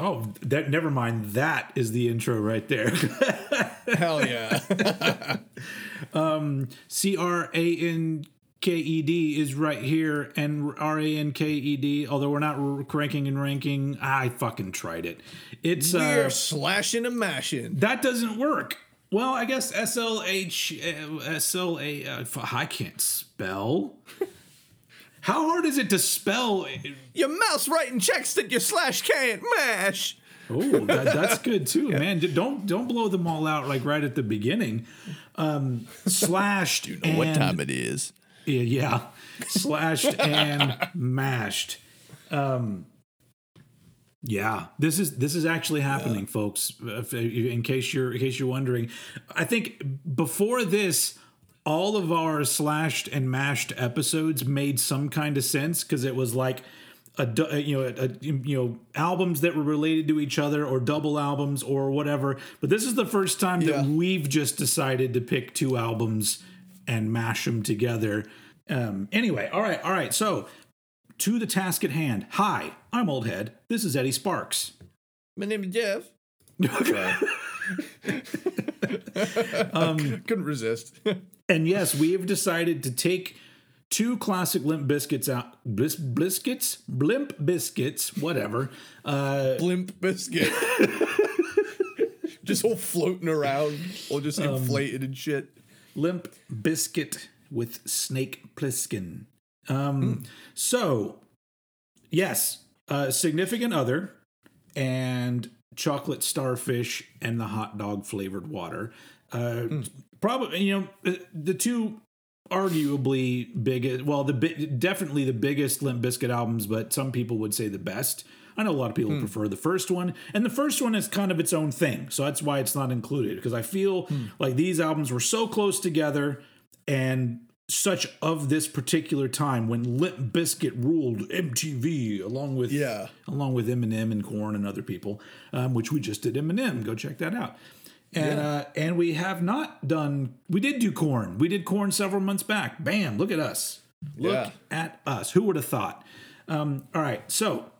Oh, that never mind. That is the intro right there. Hell yeah. C R A N K E D is right here, and R A N K E D. Although we're not r- cranking and ranking, I fucking tried it. It's We're uh, slashing and mashing. that doesn't work. Well, I guess S L H S L A. uh, I can't spell. How hard is it to spell? Your mouse writing checks that your slash can't mash. Oh, that, that's good too, man. Don't don't blow them all out like right at the beginning. Um, slashed. and- it is? Yeah, yeah. slashed and mashed. Um, yeah, this is this is actually happening, folks. If- In case you're in case you're wondering, I think before this, all of our slashed and mashed episodes made some kind of sense because it was like. A, uh, you know, a, a- you know, albums that were related to each other, or double albums, or whatever. But this is the first time Yeah. that we've just decided to pick two albums and mash them together. Um, anyway, all right, all right. So, to the task at hand. Hi, I'm Old Head. This is Eddie Sparks. My name is Jeff. Um, Couldn't resist. And yes, we have decided to take two classic Limp Bizkits out. Blis- Biscuits? Blimp Biscuits, whatever. Uh, Blimp biscuit. just all floating around, all just Um, inflated and shit. Limp Bizkit with Snake Plissken. Um, So, yes, uh, Significant Other and Chocolate Starfish and the hot dog flavored water. Uh, Probably, you know, the two arguably biggest, well, the bi- definitely the biggest Limp Bizkit albums, but some people would say the best. I know a lot of people prefer the first one, and the first one is kind of its own thing, so that's why it's not included. Because I feel like these albums were so close together and such of this particular time when Limp Bizkit ruled MTV along with Yeah. along with Eminem and Korn and other people, um, which we just did Eminem. Go check that out. And uh, and we have not done. We did do Korn. We did Korn several months back. Bam! Look at us. Look Yeah. at us. Who would have thought? Um, all right, so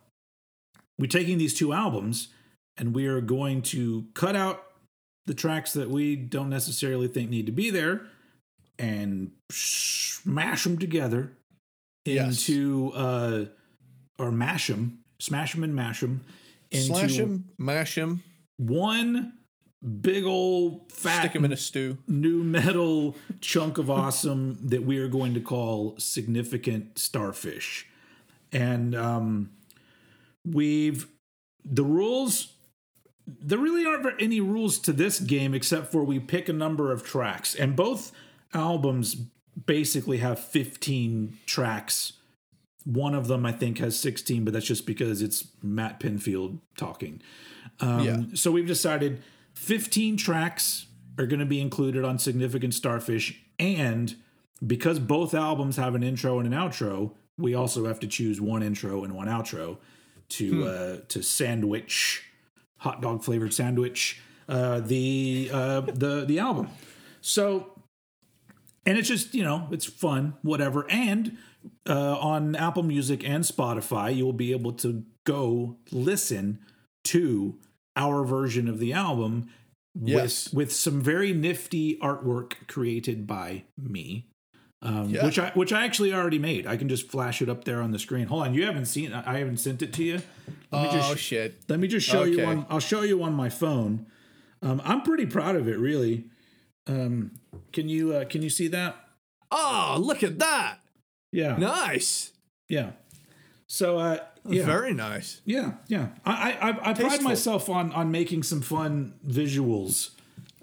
we're taking these two albums and we are going to cut out the tracks that we don't necessarily think need to be there and smash them together Yes. into uh or mash them smash them and mash them into Slash him, mash them one big old fat stick him in a stew. new metal chunk of awesome that we are going to call significant starfish and um we've the rules there really aren't any rules to this game except for we pick a number of tracks and both albums basically have 15 tracks one of them i think has 16 but that's just because it's matt pinfield talking um, Yeah. so we've decided 15 tracks are going to be included on significant starfish and because both albums have an intro and an outro we also have to choose one intro and one outro to uh, to sandwich hot dog flavored sandwich uh, the uh, the the album. So and it's just you know it's fun whatever and uh, on apple music and spotify you will be able to go listen to our version of the album Yes. with with some very nifty artwork created by me um, Yeah. which i which i actually already made i can just flash it up there on the screen hold on you haven't seen i haven't sent it to you let me Oh just shit. let me just show you Okay. on. I'll show you on my phone. Um, I'm pretty proud of it, really. Um, can you uh, can you see that? Oh, look at that. Yeah, Nice. yeah. So uh, yeah, Very nice. yeah, yeah. I I, I, I pride myself on on making some fun visuals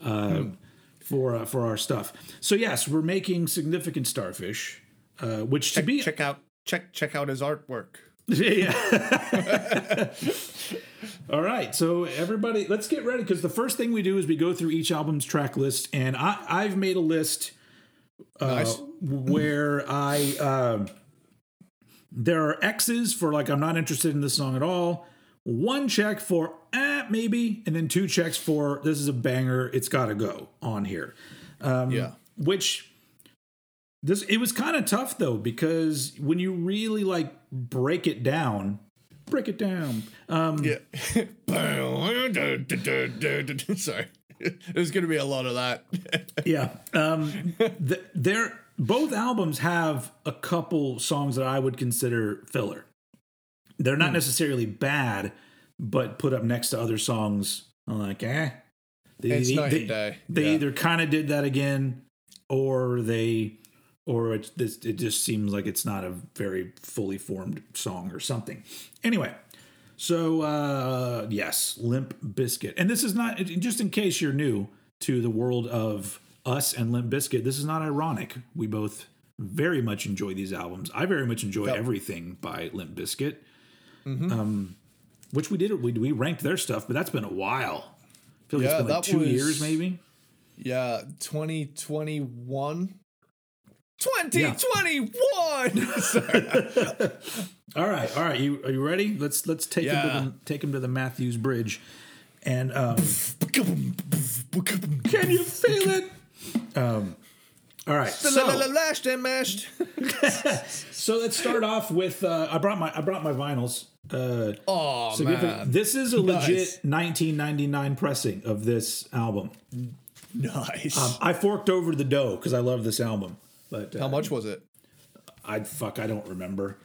uh, for uh, for our stuff. So yes, we're making significant starfish, uh, which to Check, be check out check check out his artwork. yeah. All right, so everybody, let's get ready because the first thing we do is we go through each album's track list, and I, I've made a list uh, Nice. where I uh, there are X's for like I'm not interested in this song at all. One check for eh, maybe, and then two checks for this is a banger. It's got to go on here. Um, Yeah. Which this it was kind of tough though because when you really like break it down, break it down. Um, Yeah. Sorry. There's going to be a lot of that. Yeah. Um, th- they're both albums have a couple songs that I would consider filler. They're not necessarily bad, but put up next to other songs, I'm like, eh. They, It's they, night they, and day. they Yeah. either kind of did that again, or they, or it, this, it just seems like it's not a very fully formed song or something. Anyway, so uh, yes, Limp Bizkit, and this is not just in case you're new to the world of us and Limp Bizkit. This is not ironic. We both very much enjoy these albums. I very much enjoy Yep. everything by Limp Bizkit. Mm-hmm. Um, which we did. We we ranked their stuff, but that's been a while. I feel like Yeah, it's been like two was- years, maybe. Yeah, 2021. 2021. Sorry. All right, all right. You are you ready? Let's let's take him to the take him to the Matthews Bridge, and um, can you feel it? Um, all right. So, Lashed and mashed. so let's start off with uh, I brought my I brought my vinyls. Uh, Oh significant- man, This is a legit Nice. 1999 pressing of this album. nice. Um, I forked over the dough because I love this album, but uh, How much was it? I fuck I don't remember.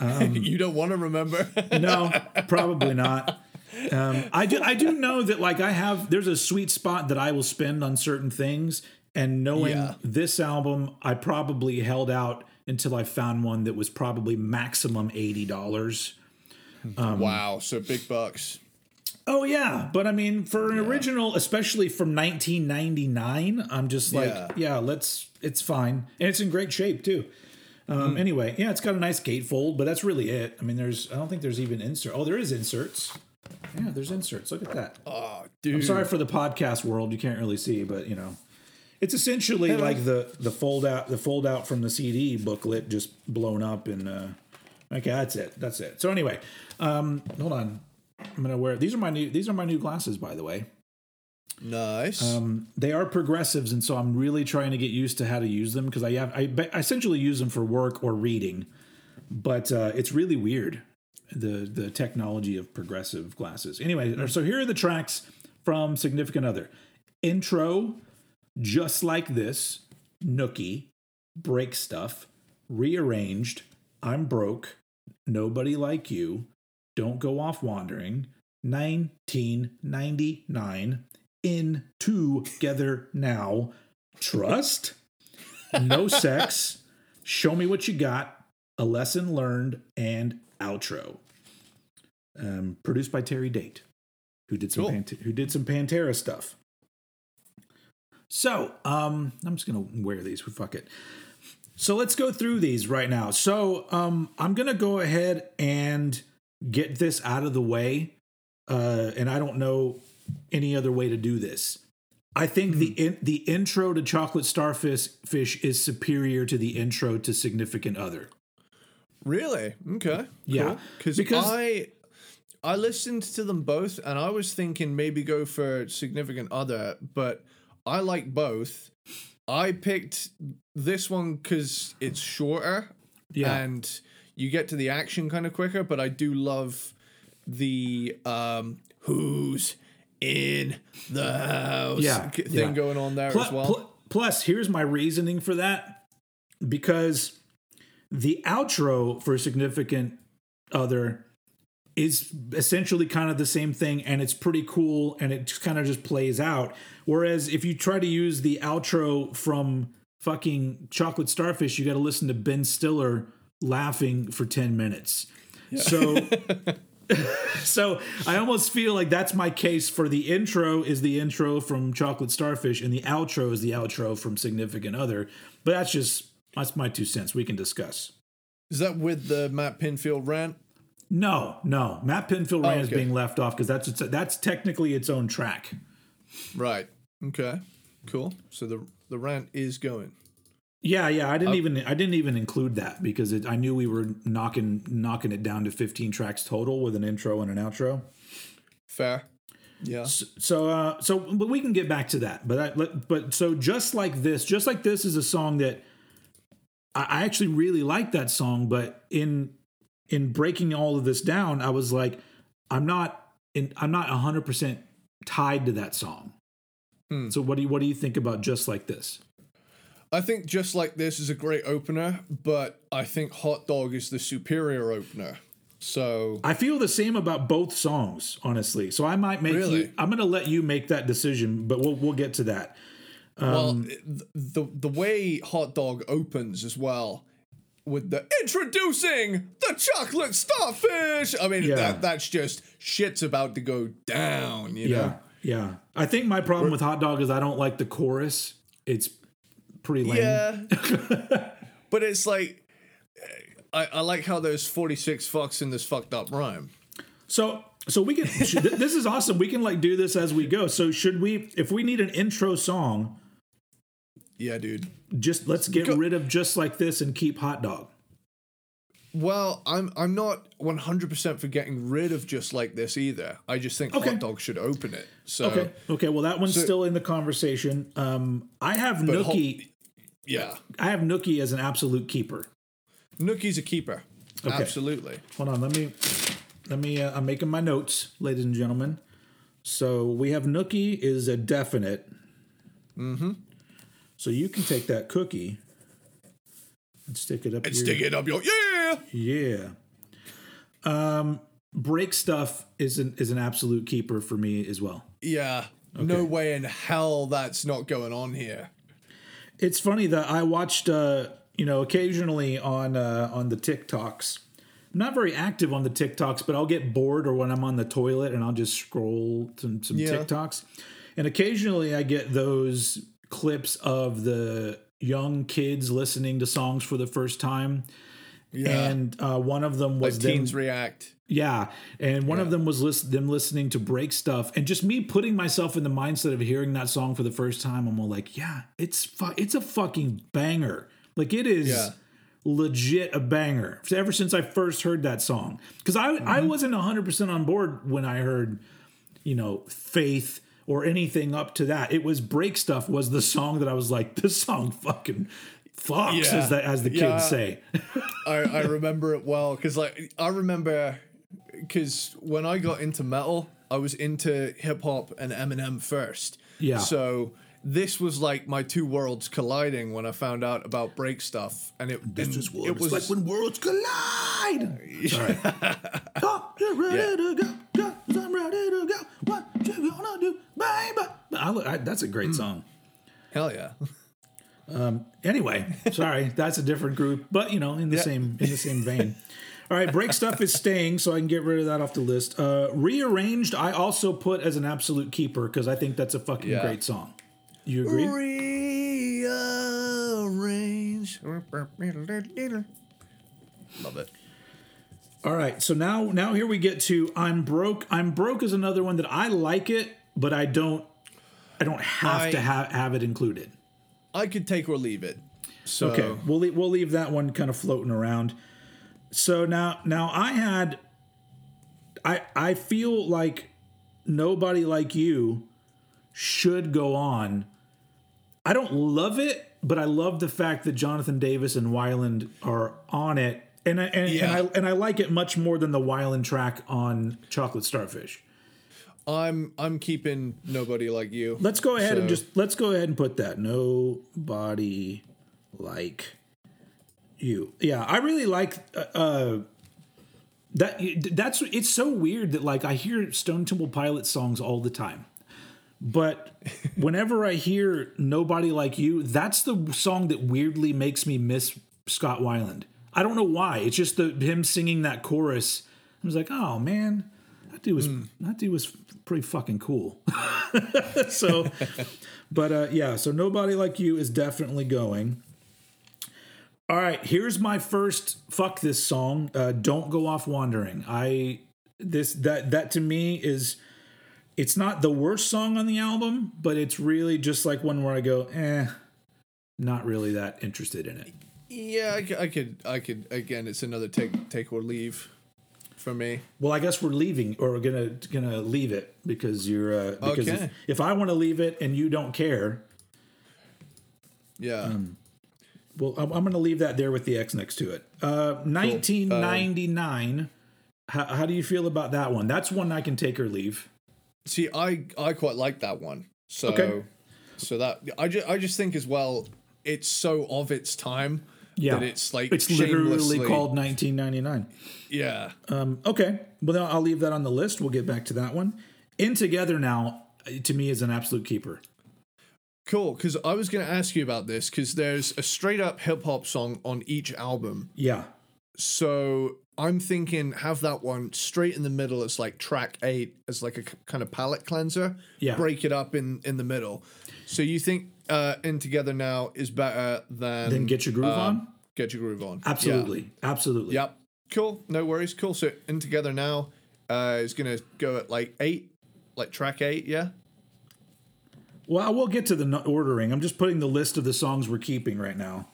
you don't want to remember. No, probably not. Um, I do. I do know that like I have. There's a sweet spot that I will spend on certain things, and knowing Yeah. this album, I probably held out until I found one that was probably maximum eighty dollars. Um, wow, so big bucks. Oh yeah, but I mean, for an original, especially from 1999, I'm just like, Yeah. yeah. let's. It's fine, and it's in great shape too. Um, Anyway, yeah, it's got a nice gatefold, but that's really it. I mean, there's. I don't think there's even insert. Oh, there is inserts. Yeah, there's inserts. Look at that. Oh, dude. I'm sorry for the podcast world. You can't really see, but you know, it's essentially like the the fold out the fold out from the CD booklet just blown up and. uh Okay, that's it. That's it. So anyway, um, hold on. I'm gonna wear these are my new these are my new glasses by the way. Nice. Um, they are progressives, and so I'm really trying to get used to how to use them because I have I, I essentially use them for work or reading, but uh, it's really weird the the technology of progressive glasses. Anyway, so here are the tracks from Significant Other. Intro, just like this, Nookie, Break Stuff, Rearranged, I'm Broke, Nobody Like You, Don't Go Off Wandering, 1999, In Together Now, Trust, No Sex, Show Me What You Got, A Lesson Learned, and Outro. Um, produced by Terry Date, who did some Cool. Pant- who did some Pantera stuff. So, um, I'm just gonna wear these. Fuck it. So let's go through these right now. So, um, I'm gonna go ahead and get this out of the way, uh, and I don't know any other way to do this. I think the in, the intro to Chocolate Starfish fish is superior to the intro to Significant Other. Really? Okay. Yeah, Because because- I I listened to them both, and I was thinking maybe go for significant other, but I like both. I picked this one because it's shorter Yeah. and you get to the action kind of quicker. But I do love the um, who's in the house Yeah, thing yeah. going on there as well. plu- plus, here's my reasoning for that because the outro for significant other is essentially kind of the same thing and it's pretty cool and it just kind of just plays out whereas if you try to use the outro from fucking chocolate starfish you got to listen to ben stiller laughing for 10 minutes so so I almost feel like that's my case for the intro is the intro from Chocolate Starfish and the outro is the outro from Significant Other. But that's just that's my two cents. We can discuss. Is that with the Matt Pinfield rant? No, no, Matt Pinfield Rand is okay. being left off because that's it's, that's technically its own track. Right. Okay. Cool. So the the rant is going. Yeah, yeah. I didn't even I didn't even include that because it, I knew we were knocking knocking it down to 15 tracks total with an intro and an outro. Fair. Yeah. So, so, uh, so, but we can get back to that. But, I, but so just like this, just like this is a song that I, I actually really like that song. But in in breaking all of this down, I was like, I'm not in, I'm not 100 percent tied to that song. Hmm. So what do you what do you think about just like this? I think just like this is a great opener, but I think Hot Dog is the superior opener. So I feel the same about both songs, honestly. So I might make Really? you. I'm going to let you make that decision, but we'll we'll get to that. Well, Um, th- the the way Hot Dog opens as well with the introducing the chocolate starfish. I mean, Yeah. that that's just shit's about to go down. You Yeah, know. yeah. I think my problem with Hot Dog is I don't like the chorus. It's pretty lame. Yeah. but it's like. I, I like how there's 46 fucks in this fucked up rhyme. So so we can. should- this is awesome. We can like do this as we go. So should we? If we need an intro song, Yeah, dude. just let's get Go- rid of just like this and keep Hot Dog. Well, I'm I'm not 100% for getting rid of just like this either. I just think Okay. Hot Dog should open it. So Okay. Okay. Well, that one's still in the conversation. Um, I have Hot- Nookie. yeah, I have Nookie as an absolute keeper. Nookie's a keeper. Okay. Absolutely. Hold on, let me let me uh, I'm making my notes, ladies and gentlemen. So we have Nookie is a definite. Mm-hmm. So you can take that cookie and stick it up And your stick it up your yeah. Yeah. Um break stuff is an is an absolute keeper for me as well. Yeah. No way in hell that's not going on here. It's funny that I watched uh you know occasionally on uh on the TikToks. I'm not very active on the TikToks, but I'll get bored or when I'm on the toilet and I'll just scroll some some Yeah. TikToks. And occasionally I get those clips of the young kids listening to songs for the first time. Yeah. And uh, one of them was Like them, teens react. yeah, and one of them was list- them listening to break stuff, and just me putting myself in the mindset of hearing that song for the first time. I'm all like, yeah, it's fu- it's a fucking banger. Like it is Yeah. legit a banger. Ever since I first heard that song, because I I wasn't 100 percent on board when I heard, you know, Faith or anything up to that. It was break stuff was the song that I was like, this song fucking fucks Yeah. as the as the kids Yeah. say. I, I remember it well because like I remember because when I got into metal, I was into hip hop and Eminem first. Yeah. So this was like my two worlds colliding when I found out about break stuff, and it and it was like when worlds collide. Sorry. oh, you're ready to go. go, I'm ready to go. What you gonna do, baby? I, I, that's a great song. hell yeah. Anyway, sorry, that's a different group, but you know, in the same in the same vein. All right, break stuff is staying, so I can get rid of that off the list. Uh, rearranged, I also put as an absolute keeper because I think that's a fucking Yeah. great song. You agree? Rearrange. Love it. All right, so now now here we get to I'm broke. I'm broke is another one that I like it, but I don't I don't have I- to have have it included. I could take or leave it. So Okay, we'll leave, we'll leave that one kind of floating around. So now now I had I I feel like nobody like you should go on. I don't love it, but I love the fact that Jonathan Davis and Weiland are on it. And I, and, Yeah. and I and I like it much more than the Weiland track on Chocolate Starfish. I'm I'm keeping nobody like you. Let's go ahead and just let's go ahead and put that. Nobody like you. Yeah, I really like uh, uh that that's it's so weird that like I hear Stone Temple Pilots songs all the time. But whenever I hear Nobody Like You, that's the song that weirdly makes me miss Scott Weiland. I don't know why. It's just the him singing that chorus. I was like, "Oh man, that dude was that dude was pretty fucking cool." so but uh yeah so nobody like you is definitely going all right here's my first fuck this song uh don't go off wandering i this that that to me is it's not the worst song on the album but it's really just like one where i go eh not really that interested in it. Yeah, I, I could, I could. Again, it's another take, take or leave, for me. Well, I guess we're leaving, or we're gonna gonna leave it because you're uh, because Okay. if, if I want to leave it and you don't care, Yeah. well, I'm, I'm gonna leave that there with the X next to it. Uh, 1999. how, how do you feel about that one? That's one I can take or leave. See, I, I quite like that one. So, Okay. so that I just, I just think as well, it's so of its time. Yeah, That it's like it's literally called 1999. Yeah. Um, okay, well then I'll leave that on the list. We'll get back to that one. In Together Now, uh, to me, is an absolute keeper. Cool, because I was going to ask you about this because there's a straight up hip hop song on each album. Yeah, So I'm thinking have that one straight in the middle as like track eight as like a k- kind of palate cleanser. Yeah. Break it up in in the middle. So you think uh, In Together Now is better than then Get Your Groove um, On. Get Your Groove On. Absolutely, absolutely. Yep. Cool. No worries. Cool. So In Together Now uh, is gonna go at like eight, like track eight. Yeah. Well, I will get to the ordering. I'm just putting the list of the songs we're keeping right now.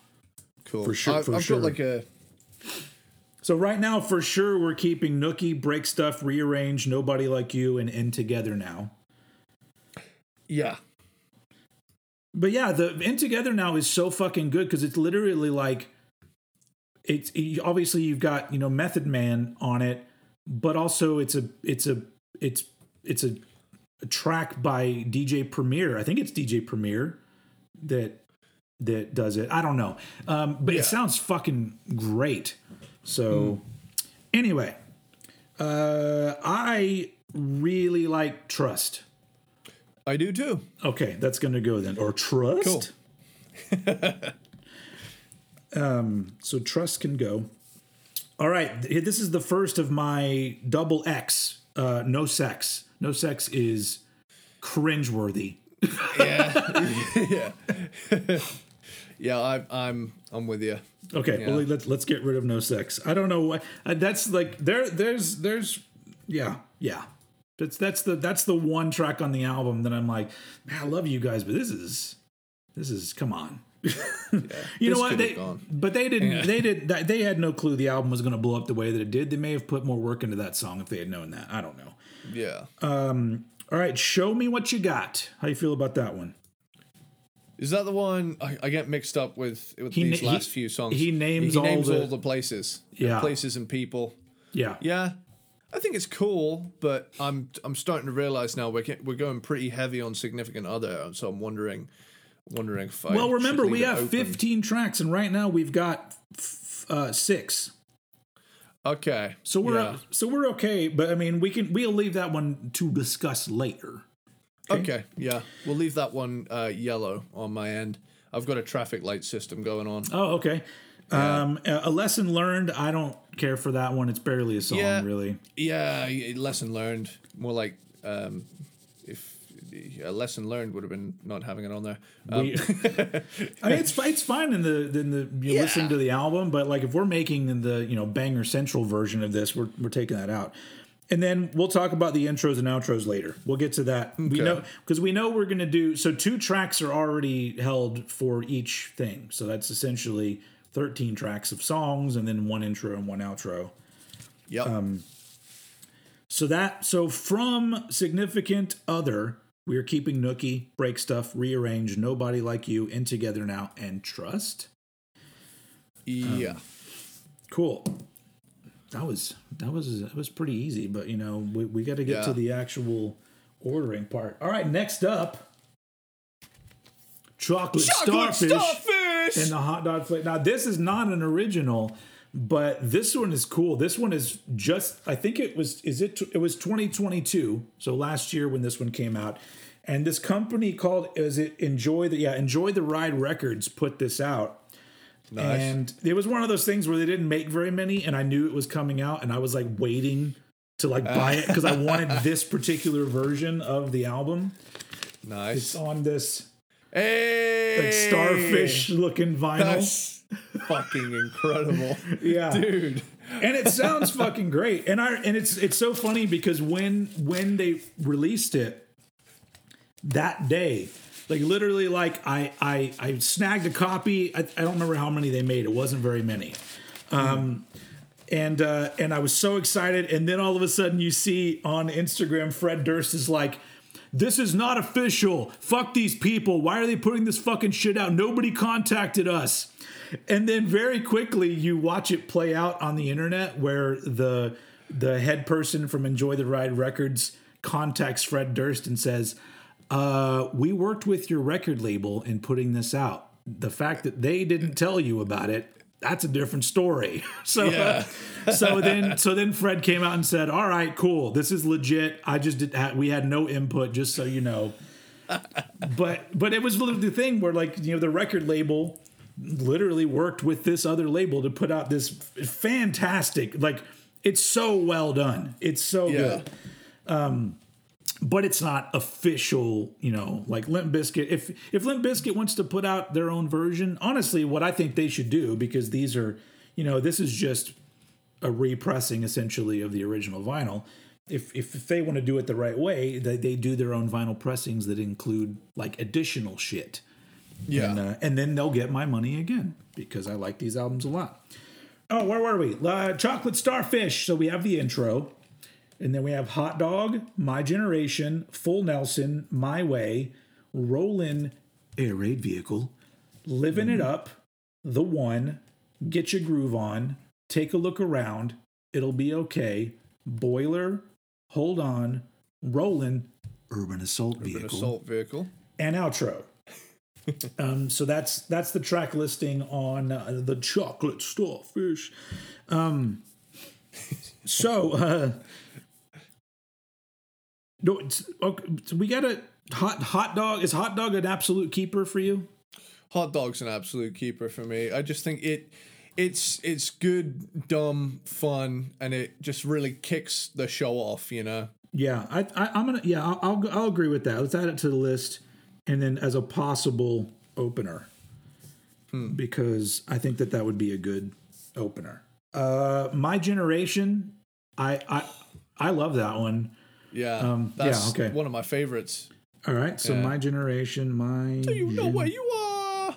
Cool. For sure- I've, for I've sure. got like a So right now, for sure, we're keeping Nookie, Break Stuff, Rearrange, Nobody Like You, and In Together Now. yeah. But yeah, the In Together Now is so fucking good because it's literally like it's it- obviously you've got you know Method Man on it, but also it's a it's a it's it's a, a track by DJ Premier. I think it's DJ Premier that that does it. I don't know, um, but Yeah. it sounds fucking great. So anyway, uh, I really like Trust. I do too. Okay, that's going to go then. Or trust. Cool. um, so trust can go. All right, this is the first of my double X. Uh, no sex. No sex is cringeworthy. Yeah. yeah. yeah. I, I'm I'm with you. Okay, well let's let's get rid of no sex. I don't know why. Uh, that's like there. There's there's yeah yeah. That's that's the that's the one track on the album that I'm like, man, I love you guys, but this is this is come on. you know what they but they didn't Yeah. they did they had no clue the album was going to blow up the way that it did. They may have put more work into that song if they had known that. I don't know. Yeah. Um. All right, show me what you got. How you feel about that one? Is that the one I, I get mixed up with with He these na- last he- few songs? he names he all names the- all the places, Yeah. places and people. Yeah. Yeah, I think it's cool, but I'm I'm starting to realize now we're we're going pretty heavy on significant other, so I'm wondering wondering if I Well, remember we have open. 15 tracks and right now we've got f- uh, 6. Okay, So we're yeah. so we're okay, but I mean we can we'll leave that one to discuss later. Okay, yeah. We'll leave that one uh, yellow on my end. I've got a traffic light system going on. Oh, okay. Um, a a lesson learned. I don't care for that one. It's barely a song, Yeah. really. Yeah, lesson learned. More like um, if a lesson learned would have been not having it on there. Um, We- I mean, it's it's fine in the in the you Yeah. listen to the album, but like if we're making the you know banger central version of this, we're we're taking that out. And then we'll talk about the intros and outros later. We'll get to that. We know because we know we're going to do so. Two tracks are already held for each thing, so that's essentially thirteen tracks of songs, and then one intro and one outro. yep. Um, So that so from significant other, we are keeping Nookie, break stuff, rearrange, nobody like you, in together now, and trust. yeah. Cool. That was that was that was pretty easy, but you know we, we got to get to the actual ordering part. All right, next up, chocolate, Chocolate starfish, starfish. and the hot dog flavor. Now this is not an original, but this one is cool. This one is just I think it was is it it was 2022, so last year when this one came out. And this company called is it Enjoy the yeah, Enjoy the Ride Records put this out. Nice. And it was one of those things where they didn't make very many, and I knew it was coming out, and I was like waiting to like uh. buy it because I wanted this particular version of the album. nice. It's on this Hey, like starfish looking vinyl. That's fucking incredible, yeah, dude. and it sounds fucking great. And I and it's it's so funny because when when they released it that day, Like literally, like I I I snagged a copy. I, I don't remember how many they made. It wasn't very many. Um, and uh, and I was so excited. And then all of a sudden, you see on Instagram, Fred Durst is like, "This is not official. Fuck these people. Why are they putting this fucking shit out? Nobody contacted us." And then very quickly, you watch it play out on the internet, where the the head person from Enjoy the Ride Records contacts Fred Durst and says, uh, "We worked with your record label in putting this out. The fact that they didn't tell you about it." That's a different story. So, Yeah. so then, so then Fred came out and said, "All right, cool. This is legit. I just did. ha- We had no input, just so you know." but but it was the thing where like you know the record label literally worked with this other label to put out this fantastic like it's so well done it's so Yeah. good um but it's not official you know like limp bizkit if if limp bizkit wants to put out their own version honestly what i think they should do because these are you know this is just a repressing essentially of the original vinyl if, if, if they want to do it the right way they, they do their own vinyl pressings that include like additional shit Yeah. and, uh, and then they'll get my money again because I like these albums a lot. Oh, where were we? Uh, Chocolate Starfish. So we have the intro, and then we have Hot Dog, My Generation, Full Nelson, My Way, Rollin' Air Raid Vehicle, Living It Up, The One, Get Your Groove On, Take a Look Around, It'll Be Okay, Boiler, Hold On, Rollin', Urban Assault An Vehicle assault vehicle. and outro. um, so that's that's the track listing on uh, the chocolate starfish. Um, so uh, no, it's, okay, so we got a hot hot dog. Is hot dog an absolute keeper for you? Hot dog's an absolute keeper for me. I just think it it's it's good, dumb, fun, and it just really kicks the show off, you know. Yeah, I, I I'm gonna yeah I'll, I'll I'll agree with that. Let's add it to the list, and then as a possible opener, because I think that that would be a good opener. Uh, my generation, I I I love that one. Yeah. Um, yeah, okay. one of my favorites. All right, so Yeah. my generation, my Do You know where you are.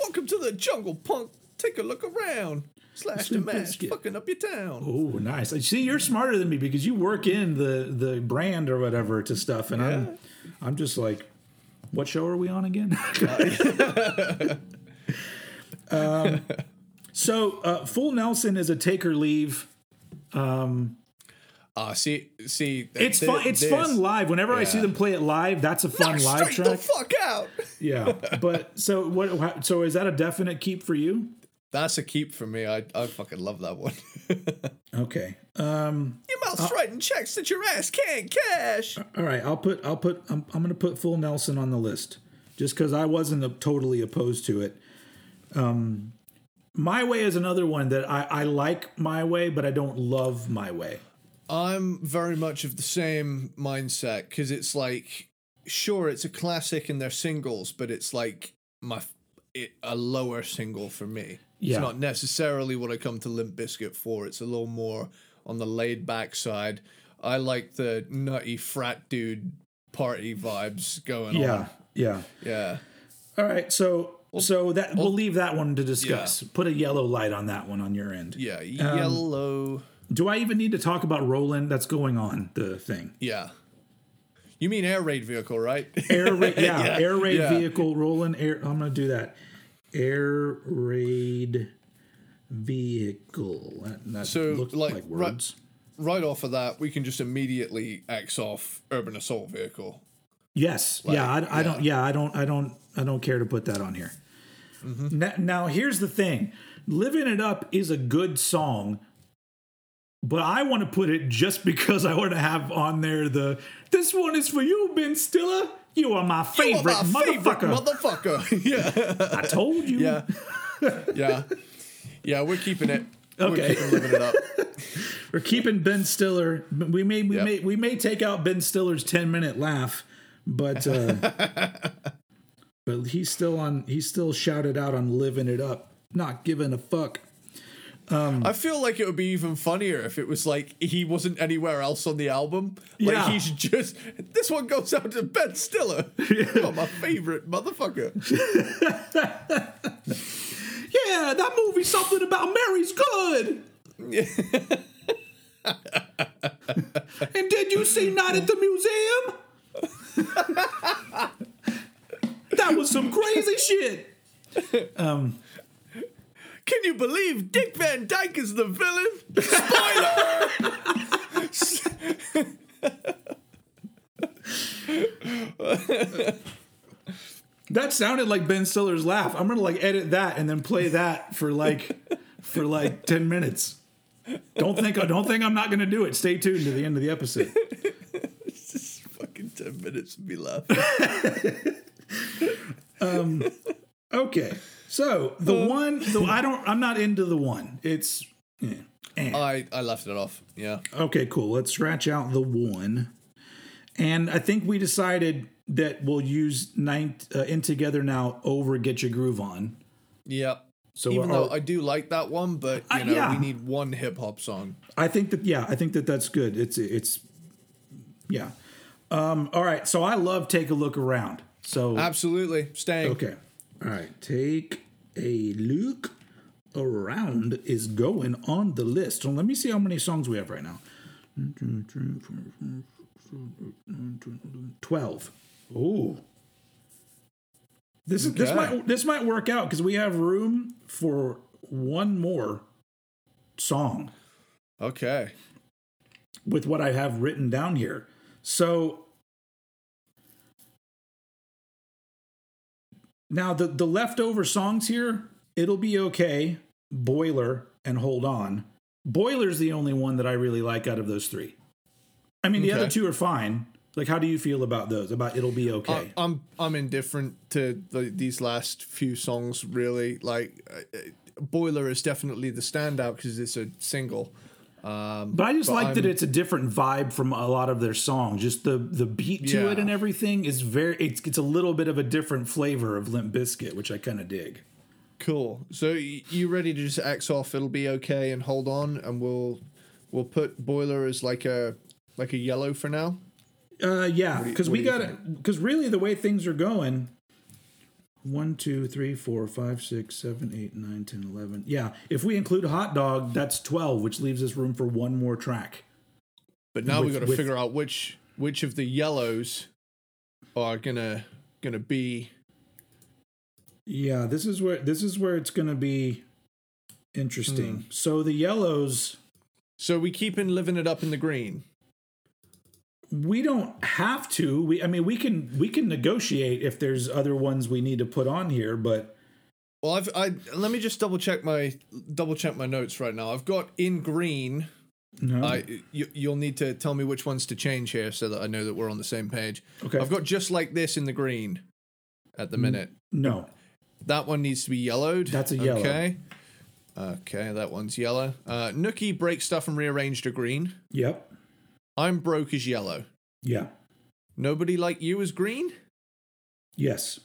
Welcome to the jungle, punk. Take a look around. Slash the mash, fucking up your town. Oh, nice. I See, you're smarter than me because you work in the the brand or whatever to stuff, and I'm I'm just like, what show are we on again? um, so, uh, Full Nelson is a take or leave. Ah, see, see, It's fun. It's this- fun live. Whenever I see them play it live, that's a fun live straight the track. fuck out. yeah, but so what? So is that a definite keep for you? That's a keep for me. I, I fucking love that one. Okay. Um. your mouth's writing checks that your ass can't cash. All right. I'll put. I'll put. I'm. I'm gonna put Full Nelson on the list, just because I wasn't uh, totally opposed to it. Um. My way is another one that I, I like my way, but I don't love my way. I'm very much of the same mindset because it's like, sure, it's a classic in their singles, but it's like my it, a lower single for me. Yeah. It's not necessarily what I come to Limp Bizkit for. It's a little more on the laid back side. I like the nutty frat dude party vibes going Yeah. on. Yeah. Yeah. Yeah. All right. So so that we'll leave that one to discuss. Put a yellow light on that one on your end. Yeah. Um, yellow. Do I even need to talk about Rollin'? That's going on the thing. Yeah. You mean air raid vehicle, right? Air raid, yeah, Yeah, air raid yeah. vehicle Rollin' air. I'm gonna do that. Air raid vehicle. That, that So, looks like, like, right- words. right off of that, we can just immediately X off urban assault vehicle. Yes. yeah. I, I don't. Yeah. I don't. I don't. I don't care to put that on here. Mm-hmm. Now, now, here's the thing: "Living It Up" is a good song, but I want to put it just because I want to have on there the "This one is for you, Ben Stiller. You are my You are favorite my favorite motherfucker." motherfucker. yeah. I told you. Yeah. Yeah. Yeah, we're keeping it. Okay. We're keeping living it up. We're keeping Ben Stiller. We may we Yep. may we may take out Ben Stiller's ten minute laugh, but uh, but he's still on. He's still shouted out on "Living It Up," not giving a fuck. Um, I feel like it would be even funnier if it was like he wasn't anywhere else on the album. Like Yeah. he's just this one goes out to Ben Stiller. You're my favorite motherfucker. Yeah, that movie, something about Mary's good. and did you see Night at the Museum? that was some crazy shit. Um, Can you believe Dick Van Dyke is the villain? Spoiler! That sounded like Ben Stiller's laugh. I'm gonna like edit that and then play that for like for like ten minutes. Don't think I don't think I'm not gonna do it. Stay tuned to the end of the episode. It's just fucking 10 minutes of me laughing. Um, okay, so the one, the I don't, I'm not into the one. It's eh, eh. I, I left it off. Yeah. okay. Cool. Let's scratch out the one, and I think we decided that we'll use nine uh, in together now over get your groove on. Yep. So Even our- though I do like that one, but you Uh, know, yeah. we need one hip hop song. I think that yeah, I think that that's good. It's it's yeah. Um, all right, so I love take a look around. So Absolutely. Staying. okay, all right, take a look around is going on the list. So let me see how many songs we have right now. Twelve. Oh. This is this might this might work out because we have room for one more song Okay. with what I have written down here. So now the the leftover songs here, it'll be okay. Boiler and Hold On. Boiler's the only one that I really like out of those three. I mean, the Okay. other two are fine. Like, how do you feel about those? About it'll be okay? I, I'm I'm indifferent to the, these last few songs. Really, like uh, uh, Boiler is definitely the standout because it's a single. Um, But I just but like that I'm- it's a different vibe from a lot of their songs. Just the the beat to Yeah. it and everything is very. It's it's a little bit of a different flavor of Limp Bizkit, which I kind of dig. cool. So y- you ready to just axe off? It'll be okay, and hold on, and we'll we'll put Boiler as like a like a yellow for now. Uh, yeah, because we got to because really the way things are going. One, two, three, four, five, six, seven, eight, nine, ten, eleven. Yeah, if we include hot dog, that's twelve, which leaves us room for one more track. But now we With- got to with- figure out which which of the yellows are gonna gonna be. Yeah, this is where this is where it's going to be interesting. Hmm. So the yellows, So we keep in living it up in the green. We don't have to. We, I mean, we can we can negotiate if there's other ones we need to put on here, but Well, I've I let me just double check my double check my notes right now. I've got in green. no. I you, you'll need to tell me which ones to change here so that I know that we're on the same page. Okay. I've got just like this in the green at the minute. no. That one needs to be yellowed. That's a yellow. Okay. Okay, that one's yellow. Uh, Nookie break stuff and rearranged are green. Yep. I'm broke as yellow. Yeah. Nobody like you is green. Yes.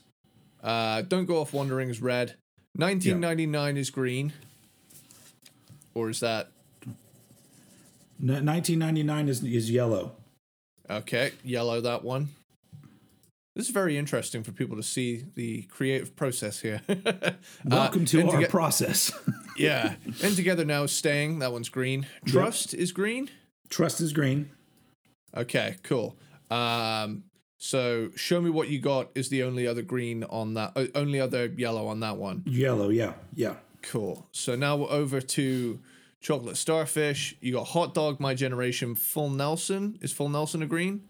Uh, don't go off wandering is red. 1999 is green. Or is that N- 1999 is is yellow. okay? Yellow that one. This is very interesting for people to see the creative process here. Welcome Uh, to our get- process. yeah, and together now is staying. That one's green. Trust is green. Trust is green. Okay, cool. Um, so show me what you got is the only other green on that, uh, only other yellow on that one. Yellow. Yeah. Yeah. Cool. So now we're over to chocolate starfish. You got hot dog, my generation, full Nelson. Is full Nelson a green?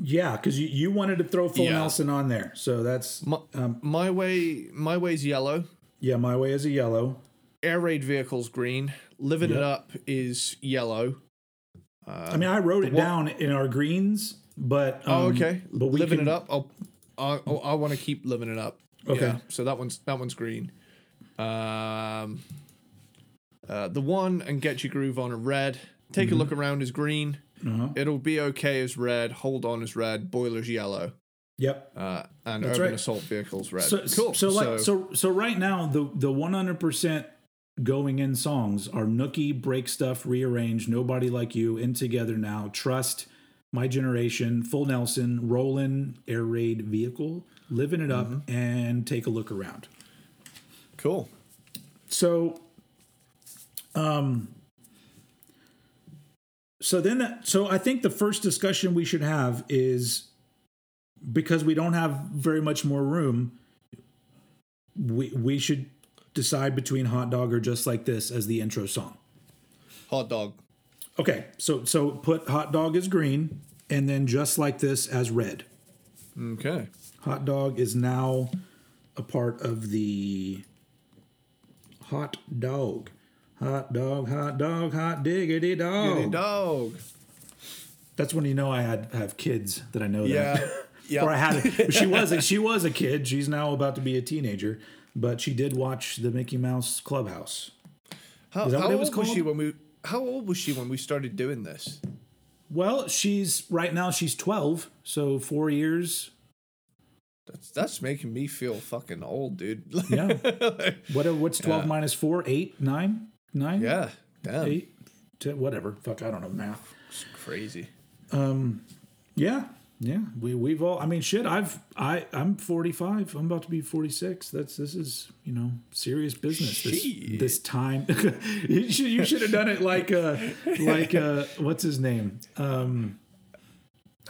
Yeah. Because you, you wanted to throw full Yeah. Nelson on there, so that's My, um, my way, my way's yellow. yeah. My way is a yellow. Air raid vehicles green. Living it up is yellow. I mean, I wrote it what- down in our greens, but um, oh, okay. But we living can, it up. I'll, I, I, I want to keep living it up. Okay. Yeah, so that one's that one's green. Um, uh, the one and get your groove on a red. Take Mm-hmm. a look around is green. Uh-huh. It'll be okay as red. Hold on is red. Boilers yellow. Yep. Uh, and That's urban right. assault vehicles red. So, cool. so like so so right now the the one hundred percent going in songs. Are Nookie, Break Stuff, Rearrange, Nobody Like You, In Together Now, Trust, My Generation, Full Nelson, Rollin', Air Raid Vehicle, Living It Up, and Take a Look Around. Cool. So, um, so then that, so I think the first discussion we should have is because we don't have very much more room, we we should decide between hot dog or just like this as the intro song. Hot dog. Okay, so so put hot dog as green and then just like this as red. Okay. Hot dog is now a part of the hot dog. Hot dog, hot dog, hot diggity dog. Goody dog. That's when you know I had have kids that I know Yeah. that. Yeah. or I had she was a, she was a kid. She's now about to be a teenager, but she did watch the Mickey Mouse Clubhouse. How, Is that how what it old was was she when we? How old was she when we started doing this? Well, she's right now she's 12, so 4 years. That's that's making me feel fucking old, dude. Yeah. What what's 12 minus 4? 8, 9? 9? yeah. Damn. 8 10, whatever. Fuck, I don't know math. It's crazy. Um. Yeah, yeah. We we've all. I mean, shit. I've I I'm 45. I'm about to be 46. That's this is you know serious business. This, this time, you should you should have done it like uh like uh what's his name um.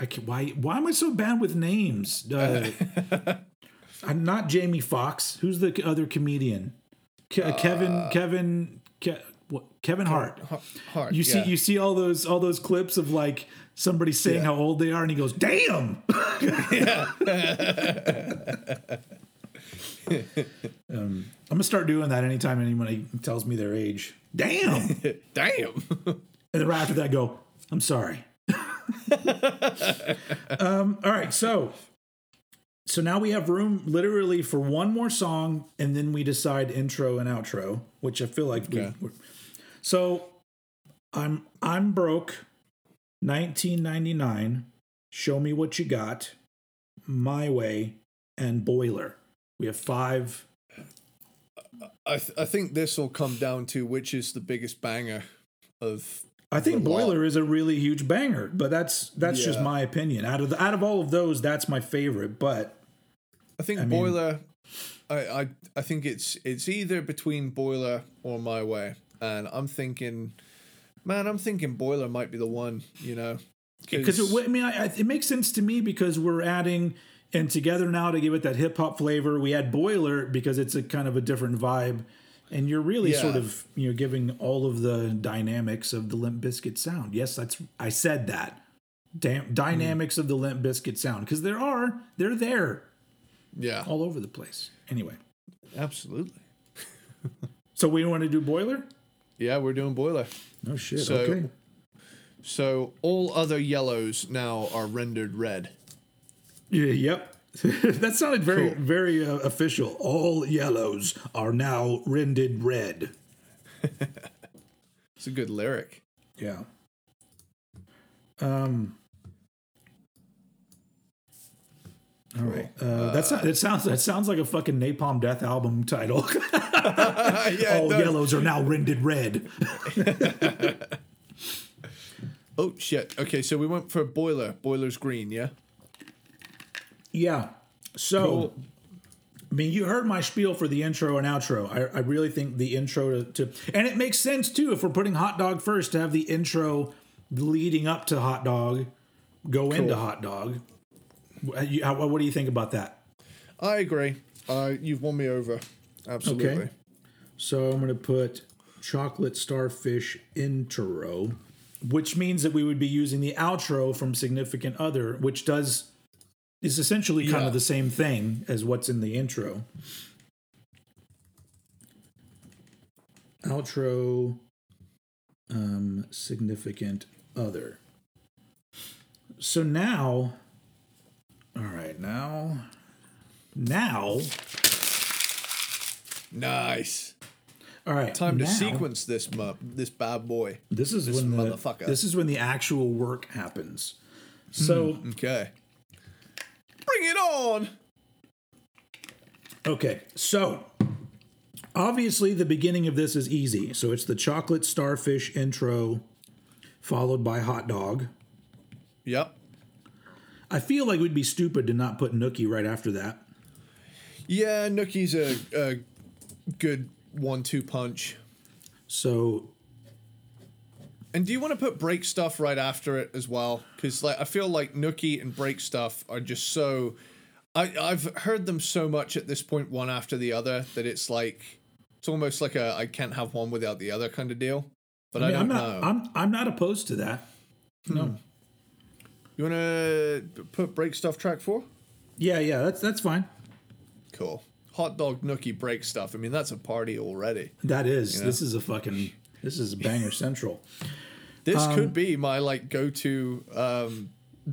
I can, why why am I so bad with names? Uh, I'm not Jamie Foxx. Who's the other comedian? Ke- uh, Kevin Kevin Ke- Kevin Hart. H- Hard. You see, yeah. you see all those all those clips of like somebody saying Yeah. how old they are, and he goes, "Damn." um, I'm gonna start doing that anytime anybody tells me their age. Damn, Damn. and then right after that, I go, "I'm sorry." um, all right, so so now we have room literally for one more song, and then we decide intro and outro, which I feel like Okay. we. So I'm I'm broke. 1999. Show me what you got. My way and boiler. We have five. I th- I think this will come down to which is the biggest banger of. I think The lot. boiler is a really huge banger, but that's that's just my opinion. Out of the, out of all of those, that's my favorite. But I think mean- boiler. I, I I think it's it's either between boiler or my way, and I'm thinking, man, I'm thinking boiler might be the one. You know, because it, I mean, I, it makes sense to me because we're adding and together now to give it that hip hop flavor. We add boiler because it's a kind of a different vibe, and you're really Yeah. sort of you know giving all of the dynamics of the Limp Bizkit sound. Yes, that's I said that. Dynamics of the Limp Bizkit sound because there are they're there yeah, all over the place. Anyway, absolutely. so we want to do boiler. Yeah, we're doing boiler. No shit. So- okay. So all other yellows now are rendered red. Yeah, yep. that sounded very, Cool. very uh, official. All yellows are now rendered red. It's a good lyric. Yeah. Um. All right. Uh, that's not, that sounds that sounds like a fucking Napalm Death album title. yeah, All yellows are now rendered red. Oh shit. Okay, so we went for boiler. Boiler's green. Yeah. Yeah. So, Cool. I mean, you heard my spiel for the intro and outro. I, I really think the intro to, to, and it makes sense too if we're putting hot dog first to have the intro leading up to hot dog go into hot dog. What, how- what do you think about that? I agree. Uh, you've won me over. Absolutely. Okay. So I'm going to put chocolate starfish intro, which means that we would be using the outro from Significant Other, which does is essentially kind Yeah. of the same thing as what's in the intro. Outro, um, Significant Other. So now, all right, now, now, Nice. all right, Time to sequence this mu- this bad boy. This is when the motherfucker. this is when the actual work happens. So hmm, Okay. Bring it on. okay, so Obviously, the beginning of this is easy. So it's the chocolate starfish intro, followed by hot dog. Yep. I feel like we'd be stupid to not put Nookie right after that. Yeah, Nookie's a, a good one-two punch. So And do you want to put break stuff right after it as well? Because like I feel like Nookie and break stuff are just so. I I've heard them so much at this point, one after the other, that it's like it's almost like a I can't have one without the other kind of deal. But I, I mean, I'm don't not. know. I'm I'm not opposed to that. No. Hmm. You want to put break stuff track four? Yeah, yeah. That's that's fine. Cool. Hot dog Nookie break stuff. I mean, that's a party already. That is. You know? This is a fucking. This is banger central. This Um, could be my like go-to um,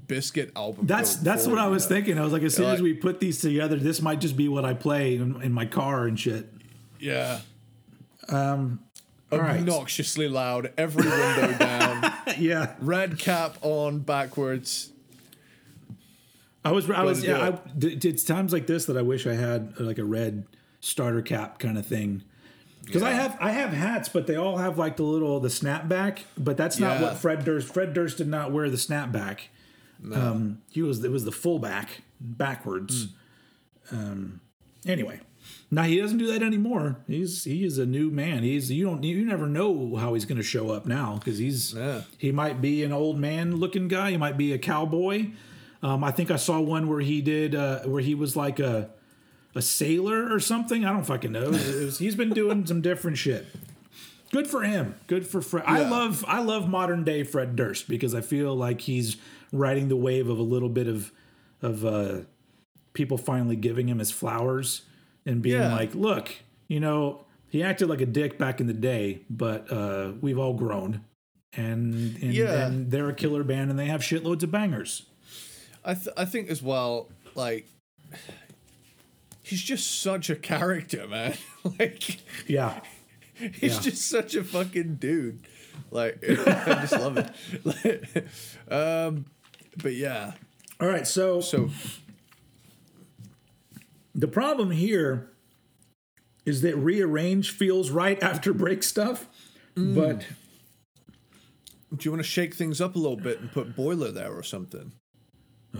Bizkit album. That's that's what forward, I you was know? thinking. I was like, as soon Like- as we put these together, this might just be what I play in, in my car and shit. Yeah. Um, right. Obnoxiously loud, every window down, yeah. red cap on backwards. I was, I was, yeah. I, it's times like this that I wish I had uh, like a red starter cap kind of thing. Because I have, I have hats, but they all have like the little the snapback. But that's not Yeah. what Fred Durst. Fred Durst did not wear the snapback. Um, he was it was the fullback backwards. Um, anyway, now he doesn't do that anymore. He's he is a new man. He's you don't you never know how he's going to show up now because he's Yeah. he might be an old man looking guy. He might be a cowboy. Um, I think I saw one where he did uh, where he was like a a sailor or something. I don't fucking know. It was- he's been doing some different shit. Good for him. Good for Fred. I love I love modern day Fred Durst because I feel like he's riding the wave of a little bit of of uh, people finally giving him his flowers and being Yeah. like, look, you know, he acted like a dick back in the day, but uh, we've all grown. And and, Yeah. and they're a killer band and they have shitloads of bangers. I th- I think as well, like he's just such a character, man. like Yeah. he's Yeah. just such a fucking dude. Like I just love it. Um, but yeah. All right, so So the problem here is that rearrange feels right after break stuff, but do you want to shake things up a little bit and put Boiler there or something?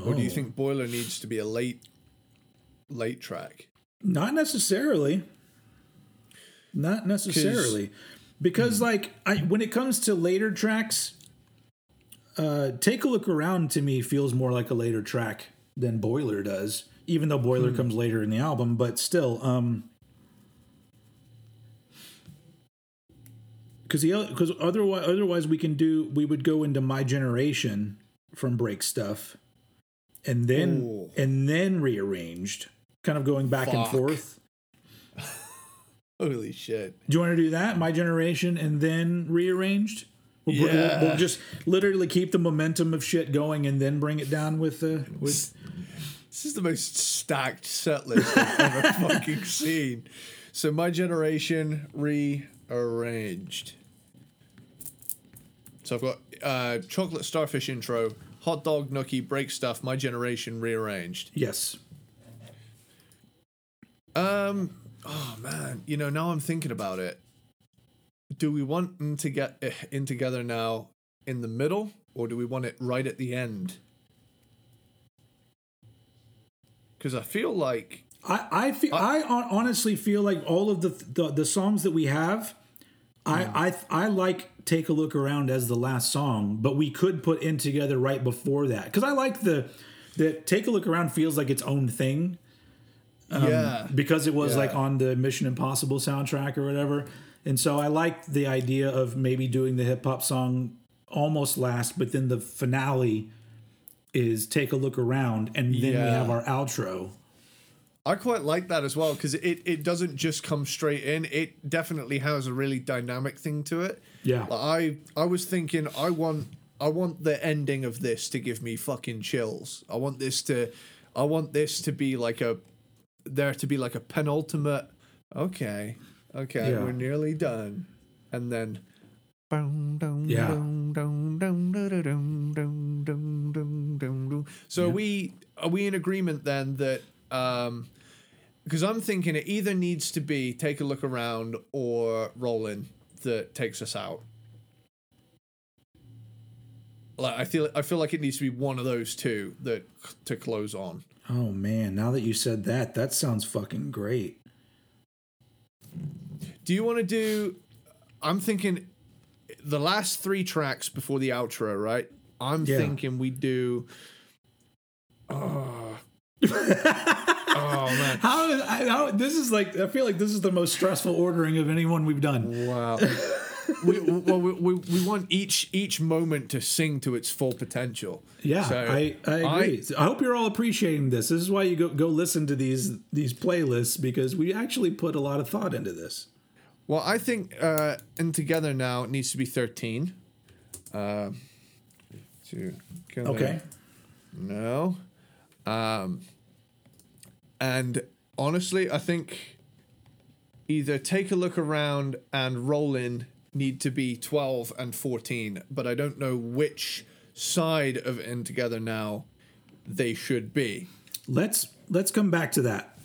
Or do you Oh. think Boiler needs to be a late late track? Not necessarily. Not necessarily. Because like I when it comes to later tracks, uh Take a Look Around to me feels more like a later track than Boiler does, even though Boiler comes later in the album, but still um cuz cuz otherwise otherwise we can do we would go into My Generation from Break Stuff and then Ooh. and then rearranged, kind of going back and forth. Holy shit. Do you want to do that? My generation and then rearranged? We'll, we'll- Yeah. we'll just literally keep the momentum of shit going and then bring it down with uh, with. This is the most stacked set list I've ever fucking seen. So my generation rearranged. So I've got uh, chocolate starfish intro, hot dog nookie break stuff. My generation rearranged. Yes. Um. Oh man, you know now I'm thinking about it. Do we want them to get eh, in together now in the middle, or do we want it right at the end? Because I feel like I I feel I, hon- honestly feel like all of the the, the songs that we have, I mm. I I like take a look around as the last song, but we could put in together right before that because I like the that take a look around feels like its own thing. Um, yeah, because it was Yeah. like on the Mission Impossible soundtrack or whatever. And so I like the idea of maybe doing the hip hop song almost last, but then the finale is take a look around and then we have our outro. I quite like that as well because it, it doesn't just come straight in. It definitely has a really dynamic thing to it. Yeah. Like, I I was thinking I want I want the ending of this to give me fucking chills. I want this to I want this to be like a there to be like a penultimate okay. Okay, Yeah. we're nearly done. And then Yeah. So are we are we in agreement then that um because I'm thinking it either needs to be take a look around or Rollin' that takes us out. Like I feel I feel like it needs to be one of those two that to close on. Oh man, now that you said that, that sounds fucking great. Do you want to do? I'm thinking the last three tracks before the outro, right? I'm Yeah. thinking we do. Oh. oh man! How, I- how this is like I feel like this is the most stressful ordering of anyone we've done. Wow. we, well, we, we, we want each each moment to sing to its full potential. Yeah, So, I, I agree. I, hope you're all appreciating this. This is why you go go listen to these these playlists because we actually put a lot of thought into this. Well, I think uh, and together now it needs to be thirteen. Uh, together Okay. No. Um, and honestly, I think either take a look around and Rollin' need to be 12 and 14, but I don't know which side of in together now they should be. Let's let's come back to that.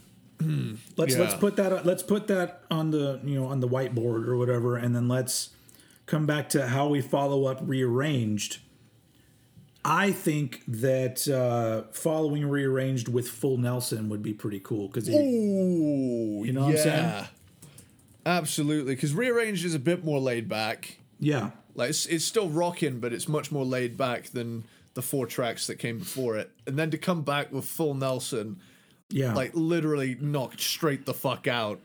let's let's put that let's put that on the you know on the whiteboard or whatever, and then let's come back to how we follow up rearranged. I think that uh, following rearranged with full Nelson would be pretty cool because Ooh, You know what I'm saying? Absolutely, because rearranged is a bit more laid back. yeah, Like it's, it's still rocking, but it's much more laid back than the four tracks that came before it. And then to come back with full Nelson, yeah, like literally knocked straight the fuck out,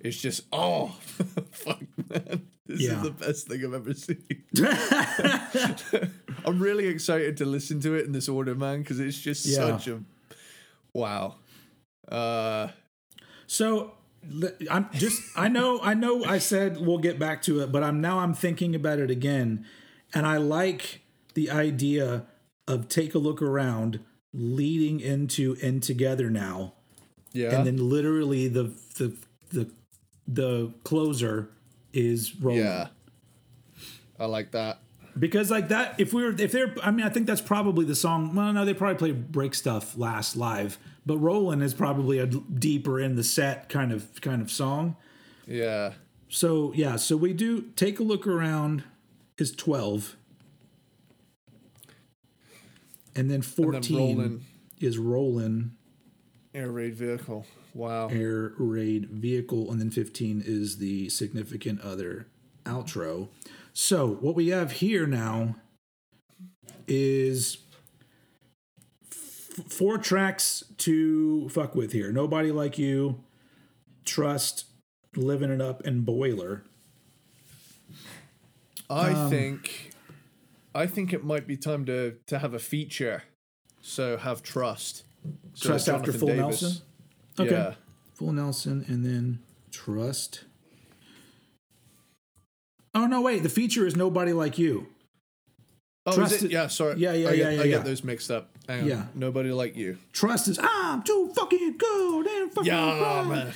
it's just oh fuck man, this Yeah. is the best thing I've ever seen. I'm really excited to listen to it in this order, man, because it's just Yeah. such a wow. Uh, So I'm just I know I know I said we'll get back to it, but I'm now I'm thinking about it again and I like the idea of take a look around leading into in together now yeah, and then literally the the the the closer is Rollin'. yeah, I like that. Because like that if we were if they're I mean I think that's probably the song well no they probably play break stuff last live but Rollin' is probably a deeper in the set kind of kind of song. Yeah, So yeah, so we do take a look around is 12. And then 14 Rollin'. is Rollin' air raid vehicle. Wow. air raid vehicle and then 15 is the significant other outro. So what we have here now is f- four tracks to fuck with here. Nobody like you, Trust, Living It Up and Boiler. I Um, think I think it might be time to to have a feature. So have trust. So Trust after Full Davis. Nelson? Okay. Yeah. Full Nelson and then Trust. Oh no, wait. The feature is Nobody Like You. Oh, Trust is it? it- Yeah, sorry. Yeah, yeah, I get, yeah, yeah, I yeah. get those mixed up. Hang on. Yeah. Nobody like you. Trust is I'm too fucking good and fucking Yeah, right."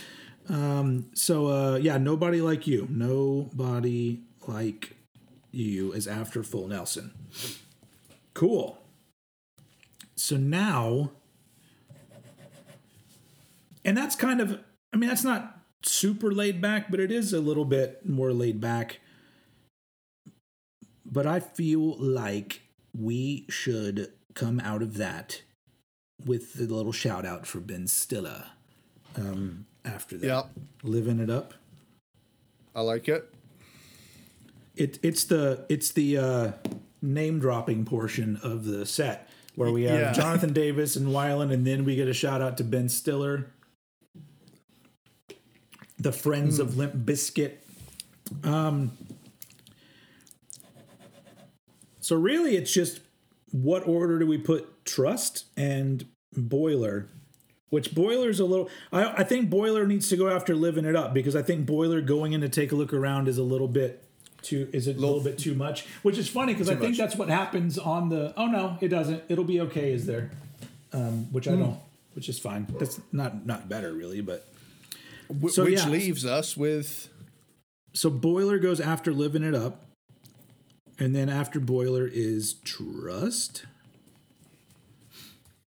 man. So uh yeah, Nobody Like You. Nobody Like You is after Full Nelson. Cool. So now and that's kind of I mean that's not super laid back, but it is a little bit more laid back. But I feel like we should come out of that with the little shout out for Ben Stiller um, after that. Yep. Living it up. I like it. It it's the it's the uh, name dropping portion of the set where we have Yeah. Jonathan Davis and Weiland, and then we get a shout out to Ben Stiller, the Friends of Limp Bizkit. Um, so really, it's just what order do we put Trust and Boiler? Which Boiler's a little. I, I think Boiler needs to go after living it up because I think Boiler going in to take a look around is a little bit too is it a little, bit too much. Which is funny because I think much. that's what happens on the. Oh no, it doesn't. It'll be okay. Is there? Um, which I Hmm. don't. Which is fine. That's not not better really, but So, which yeah. leaves us with so Boiler goes after living it up, and then after Boiler is Trust.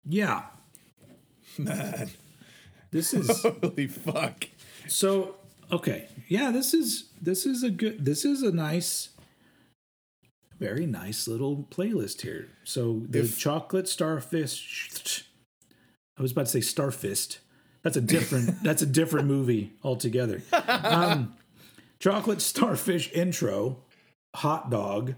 Yeah, man. This is Holy fuck. so okay. Yeah, this is this is a good this is a nice very nice little playlist here. So the If- chocolate starfish I was about to say starfist. That's a different that's a different movie altogether. Um, chocolate starfish intro, hot dog,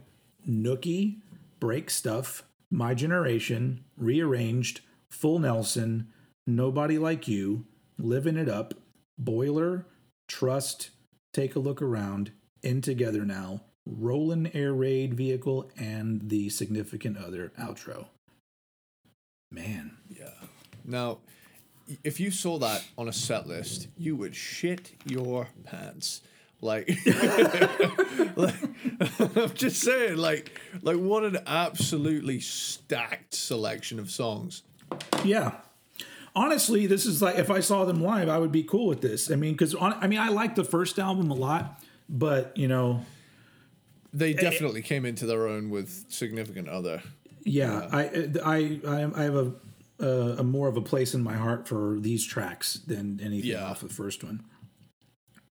nookie, break stuff, my generation, rearranged, full Nelson, nobody like you, living it up, boiler, trust, take a look around, in together now, Rollin' air raid vehicle, and the significant other outro. Man, Yeah. Now, if you saw that on a set list, you would shit your pants. Like, like I'm just saying, like, like what an absolutely stacked selection of songs. Yeah. Honestly, this is like if I saw them live, I would be cool with this. I mean, because I mean, I like the first album a lot, but you know, They eh, definitely came into their own with significant other. yeah, I I I I have a, a a more of a place in my heart for these tracks than anything Yeah. off the first one.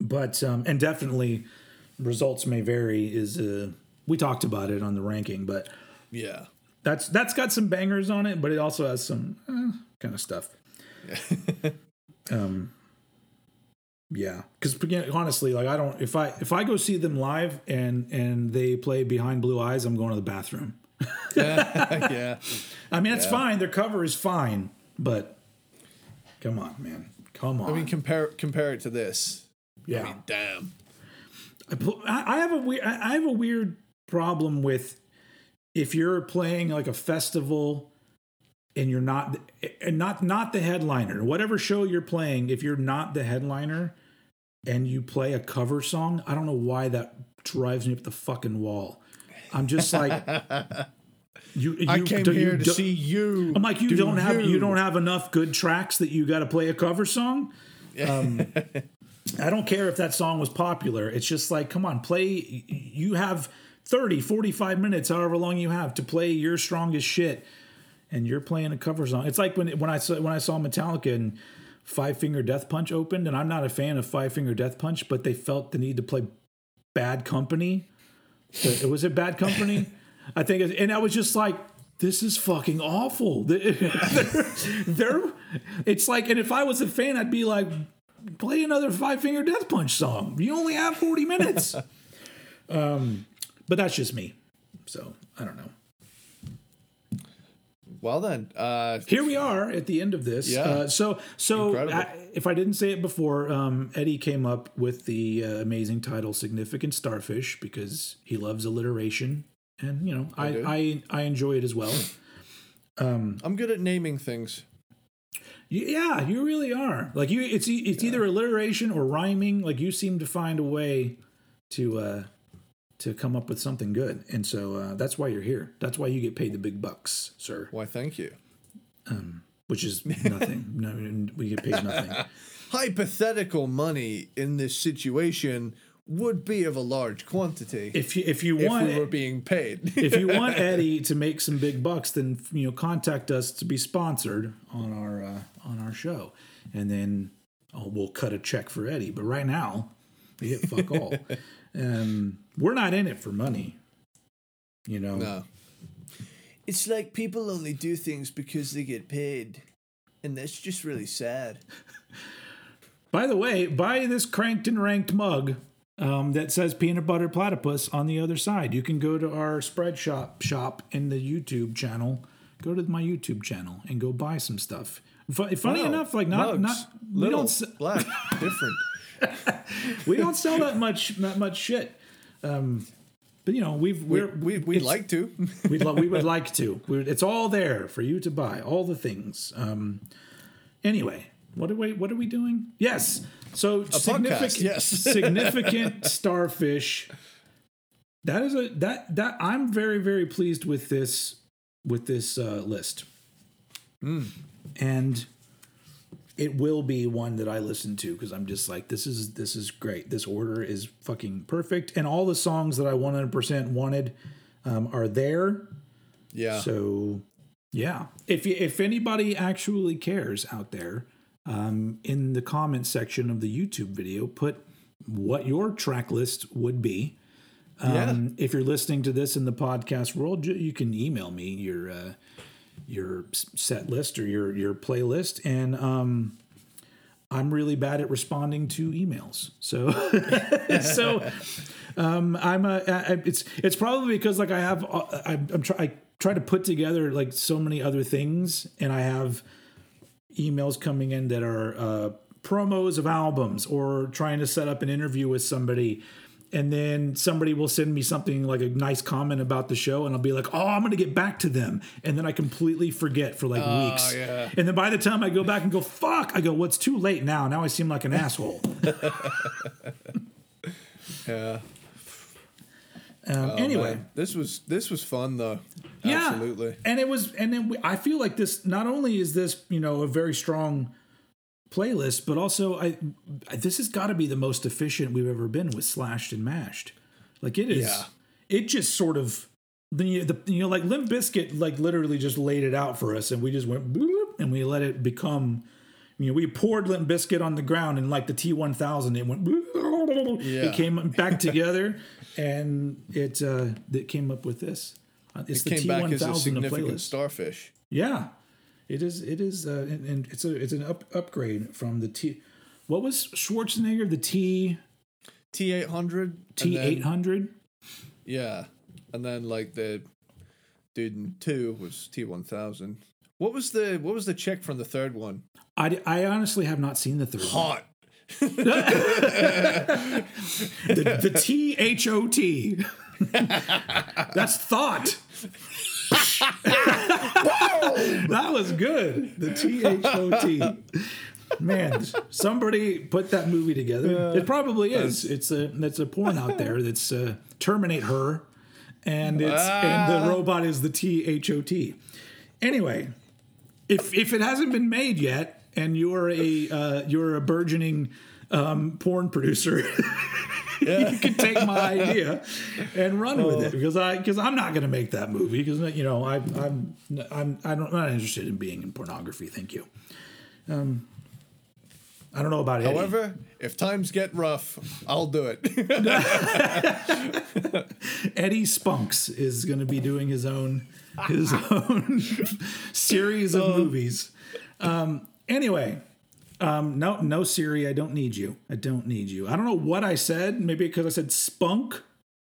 But um, and definitely, results may vary. Is uh, we talked about it on the ranking, but Yeah. that's that's got some bangers on it, but it also has some eh, kind of stuff. um, yeah, because honestly, like I don't if I if I go see them live and and they play Behind Blue Eyes, I'm going to the bathroom. yeah. I mean, it's Yeah. fine. Their cover is fine, but come on, man, come on. I mean, compare compare it to this. Yeah, I mean, damn. I I have a weird I have a weird problem with if you're playing like a festival and you're not and not not the headliner whatever show you're playing if you're not the headliner and you play a cover song I don't know why that drives me up the fucking wall I'm just like you, you I came do- you here to do- see you. I'm like you do don't have you don't have enough good tracks that you got to play a cover song um, I don't care if that song was popular. It's just like, come on, play. You have 30, 45 minutes, however long you have to play your strongest shit, and you're playing a cover song. It's like when when I saw when I saw Metallica and Five Finger Death Punch opened, and I'm not a fan of Five Finger Death Punch, but they felt the need to play Bad Company. It was it Bad Company? I think, it, and I was just like. This is fucking awful. They're, they're, it's like, and if I was a fan, I'd be like, play another Five Finger Death Punch song. You only have 40 minutes. um, but that's just me. So I don't know. Well then, uh, Here we are at the end of this. Yeah. Uh, so, so I, if I didn't say it before, um, Eddie came up with the uh, amazing title "Significant Starfish" because he loves alliteration, and you know, I do. I, I enjoy it as well. Um, I'm good at naming things. Yeah, you really are. Like you, it's it's either alliteration or rhyming. Like you seem to find a way to uh, to come up with something good, and so uh, that's why you're here. That's why you get paid the big bucks, sir. Why, thank you. Um, Which is nothing. no, we get paid nothing. Hypothetical money in this situation would be of a large quantity If you if you want if we were being paid. if you want Eddie to make some big bucks, then you know contact us to be sponsored on our uh, on our show, and then oh, we'll cut a check for Eddie. But right now, we get fuck all. um, we're not in it for money, you know. no. It's like people only do things because they get paid. And that's just really sad. By the way, buy this cranked and ranked mug um, that says peanut butter platypus on the other side. You can go to our spread shop shop in the YouTube channel. Go to my YouTube channel and go buy some stuff. Fu- Funny Wow. enough, like not Mugs, not we little, don't s- black, different. we don't sell that much that much shit. Um, but you know we've We, we're we, we'd like to. we'd lo- we would like to. We're, it's all there for you to buy, all the things. Um, anyway, what are we what are we doing? Yes. So significant yes. significant starfish. That is a that that I'm very very pleased with this with this uh, list. And it will be one that I listen to because I'm just like this is this is great. This order is fucking perfect, and all the songs that I 100% wanted um, are there. Yeah. So yeah, if you, if anybody actually cares out there, um, in the comment section of the YouTube video, put what your track list would be. Um, If you're listening to this in the podcast world, you- you can email me your uh, your set list or your your playlist, and um, I'm really bad at responding to emails. So so um, I'm a, I, it's it's probably because like I have uh, I, I'm try, I try to put together like so many other things, and I have emails coming in that are uh, promos of albums or trying to set up an interview with somebody. And then somebody will send me something like a nice comment about the show, and I'll be like, "Oh, I'm to get back to them," and then I completely forget for like weeks. yeah. And then by the time I go back and go, "Fuck," I go, "What's too late now? Now I seem like an asshole." Yeah. Um, Oh, anyway, man. this was this was fun though. Yeah, Absolutely. And it was, and then we, I feel like this. Not only is this, you know, a very strong playlist, but also I, this has got to be the most efficient we've ever been with slashed and mashed. Like it is. Yeah. It just sort of. The, the you know like Limp Bizkit like literally just laid it out for us and we just went bloop, and we let it become you know we poured Limp Bizkit on the ground and like the T1000 it went Yeah. it came back together and it uh it came up with this Uh, it's Came back as a T1000 significant playlist. starfish. Yeah, it is. It is, uh, and, and it's a it's an up, upgrade from the T. What was Schwarzenegger? The T T eight hundred. T eight hundred. Yeah, and then like the dude in two was T one thousand. What was the what was the check from the third one? I, I honestly have not seen the third one. The, the T H O T. That's thought. that was good. The T H O T. Man, somebody put that movie together. It probably is. It's a it's a porn out there that's uh, terminate her, and it's and the robot is the T H O T. Anyway, if if it hasn't been made yet, and you're a uh, you're a burgeoning um, porn producer. you can take my idea and run with it because I because I'm not going to make that movie because you know I I'm I'm I don't, I'm not interested in being in pornography. Thank you. Um, I don't know about Eddie. However, if times get rough, I'll do it. Eddie Spunks is going to be doing his own his own series of movies. Um, anyway, um, no, no, Siri, I don't need you. I don't need you. I don't know what I said. Maybe because I said spunk,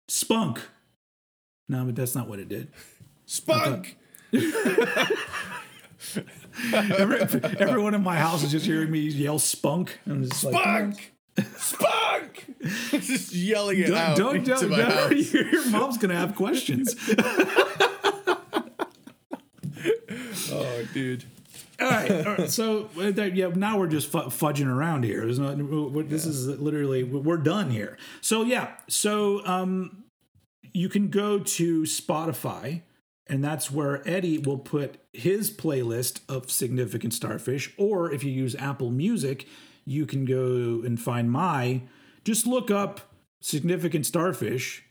spunk. No, but that's not what it did. Spunk. Every, everyone in my house is just hearing me yell spunk. I'm just like, Spunk. Spunk. Just yelling it don't, out don't, don't, my don't- your mom's gonna have questions. Oh, dude. All, right, all right. So uh, yeah, now we're just fu- fudging around here. There's not, this is literally we're done here. So yeah, so um, you can go to Spotify, and that's where Eddie will put his playlist of significant starfish. Or if you use Apple Music, you can go and find my. Just look up significant starfish.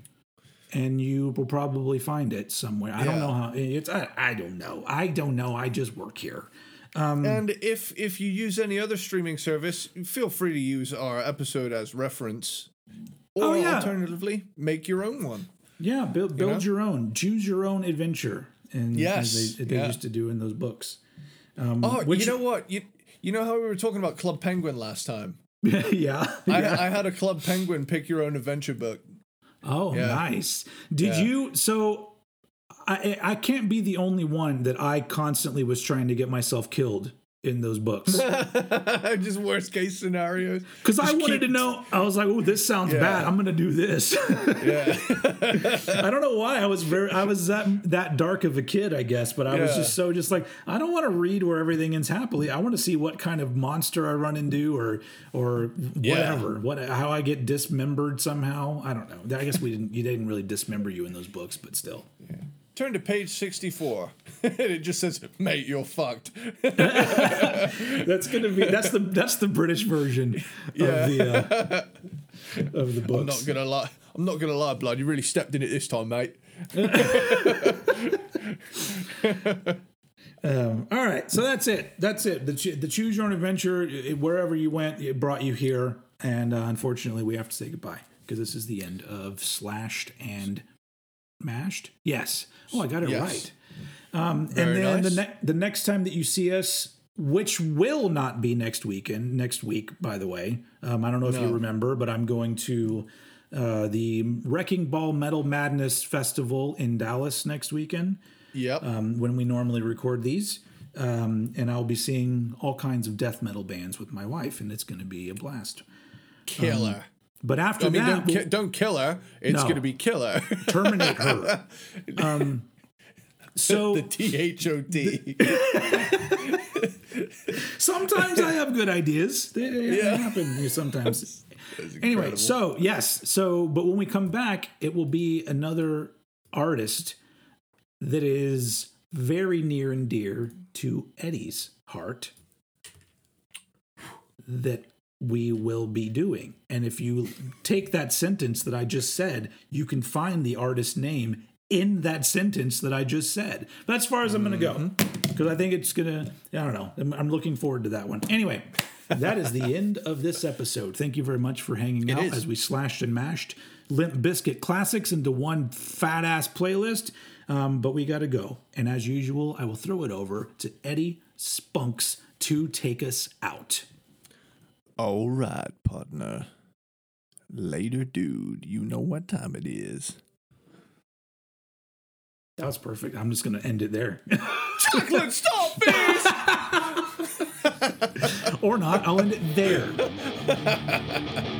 And you will probably find it somewhere. I don't know how it's. I, I don't know. I don't know. I just work here. Um, and if if you use any other streaming service, feel free to use our episode as reference. Or Oh, yeah. alternatively, make your own one. Yeah, build build know? your own, choose your own adventure, and Yes, as they, they yeah. used to do in those books. Um, oh, which- you know what? You you know how we were talking about Club Penguin last time? yeah. I, yeah. I had a Club Penguin pick your own adventure book. oh, yeah. nice. Did you? So, I I can't be the only one that I constantly was trying to get myself killed in those books Just worst case scenarios. because I wanted keep- to know. I was like, "Oh, this sounds Yeah. bad. I'm going to do this." Yeah. I don't know why I was very I was that that dark of a kid, I guess, but I was just so just like I don't want to read where everything ends happily. I want to see what kind of monster I run into or or Yeah. whatever. What how I get dismembered somehow. I don't know. I guess we didn't you didn't really dismember you in those books, but still. Turn to page 64. and it just says, mate, you're fucked. That's gonna be that's the that's the British version of the uh, of the books. I'm not gonna lie. I'm not gonna lie, blood. You really stepped in it this time, mate. Um, all right, so that's it. That's it. The, the choose your own adventure. It, wherever you went, it brought you here, and uh, unfortunately, we have to say goodbye because this is the end of slashed and mashed. Yes. Oh, I got it Yes. right. Um, and then the nice. ne- the next time that you see us, which will not be next weekend, next week, by the way. Um, I don't know if you remember, but I'm going to uh, the Wrecking Ball Metal Madness Festival in Dallas next weekend Yep. um, when we normally record these. Um, and I'll be seeing all kinds of death metal bands with my wife, and it's going to be a blast. killer. But after I mean, that, don't, we'll ki- don't kill her. It's No. going to be killer. terminate her. Um, so the T H O T. sometimes I have good ideas. They, they happen sometimes. Anyway, so yes, so but when we come back, it will be another artist that is very near and dear to Eddie's heart that we will be doing. And if you take that sentence that I just said, you can find the artist name in that sentence that I just said. That's as far as I'm going to go because I think it's going to, I don't know. I'm, I'm looking forward to that one. Anyway, that is the end of this episode. Thank you very much for hanging out is. as we slashed and mashed Limp Bizkit classics into one fat ass playlist. Um, but we got to go. And as usual, I will throw it over to Eddie Spunks to take us out. All right, partner. Later, dude. You know what time it is. That was perfect. I'm just going to end it there. Chocolate stop starfish! or not. I'll end it there.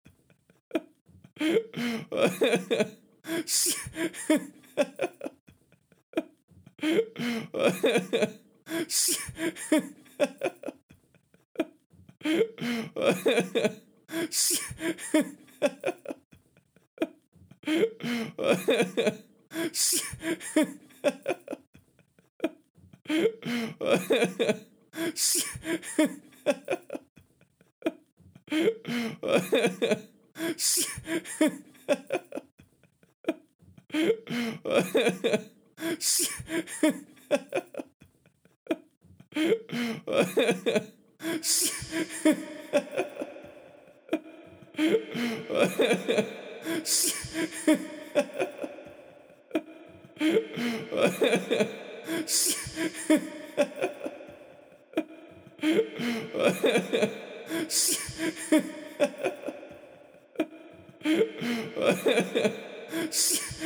Ha ha ha. Ha ha ha.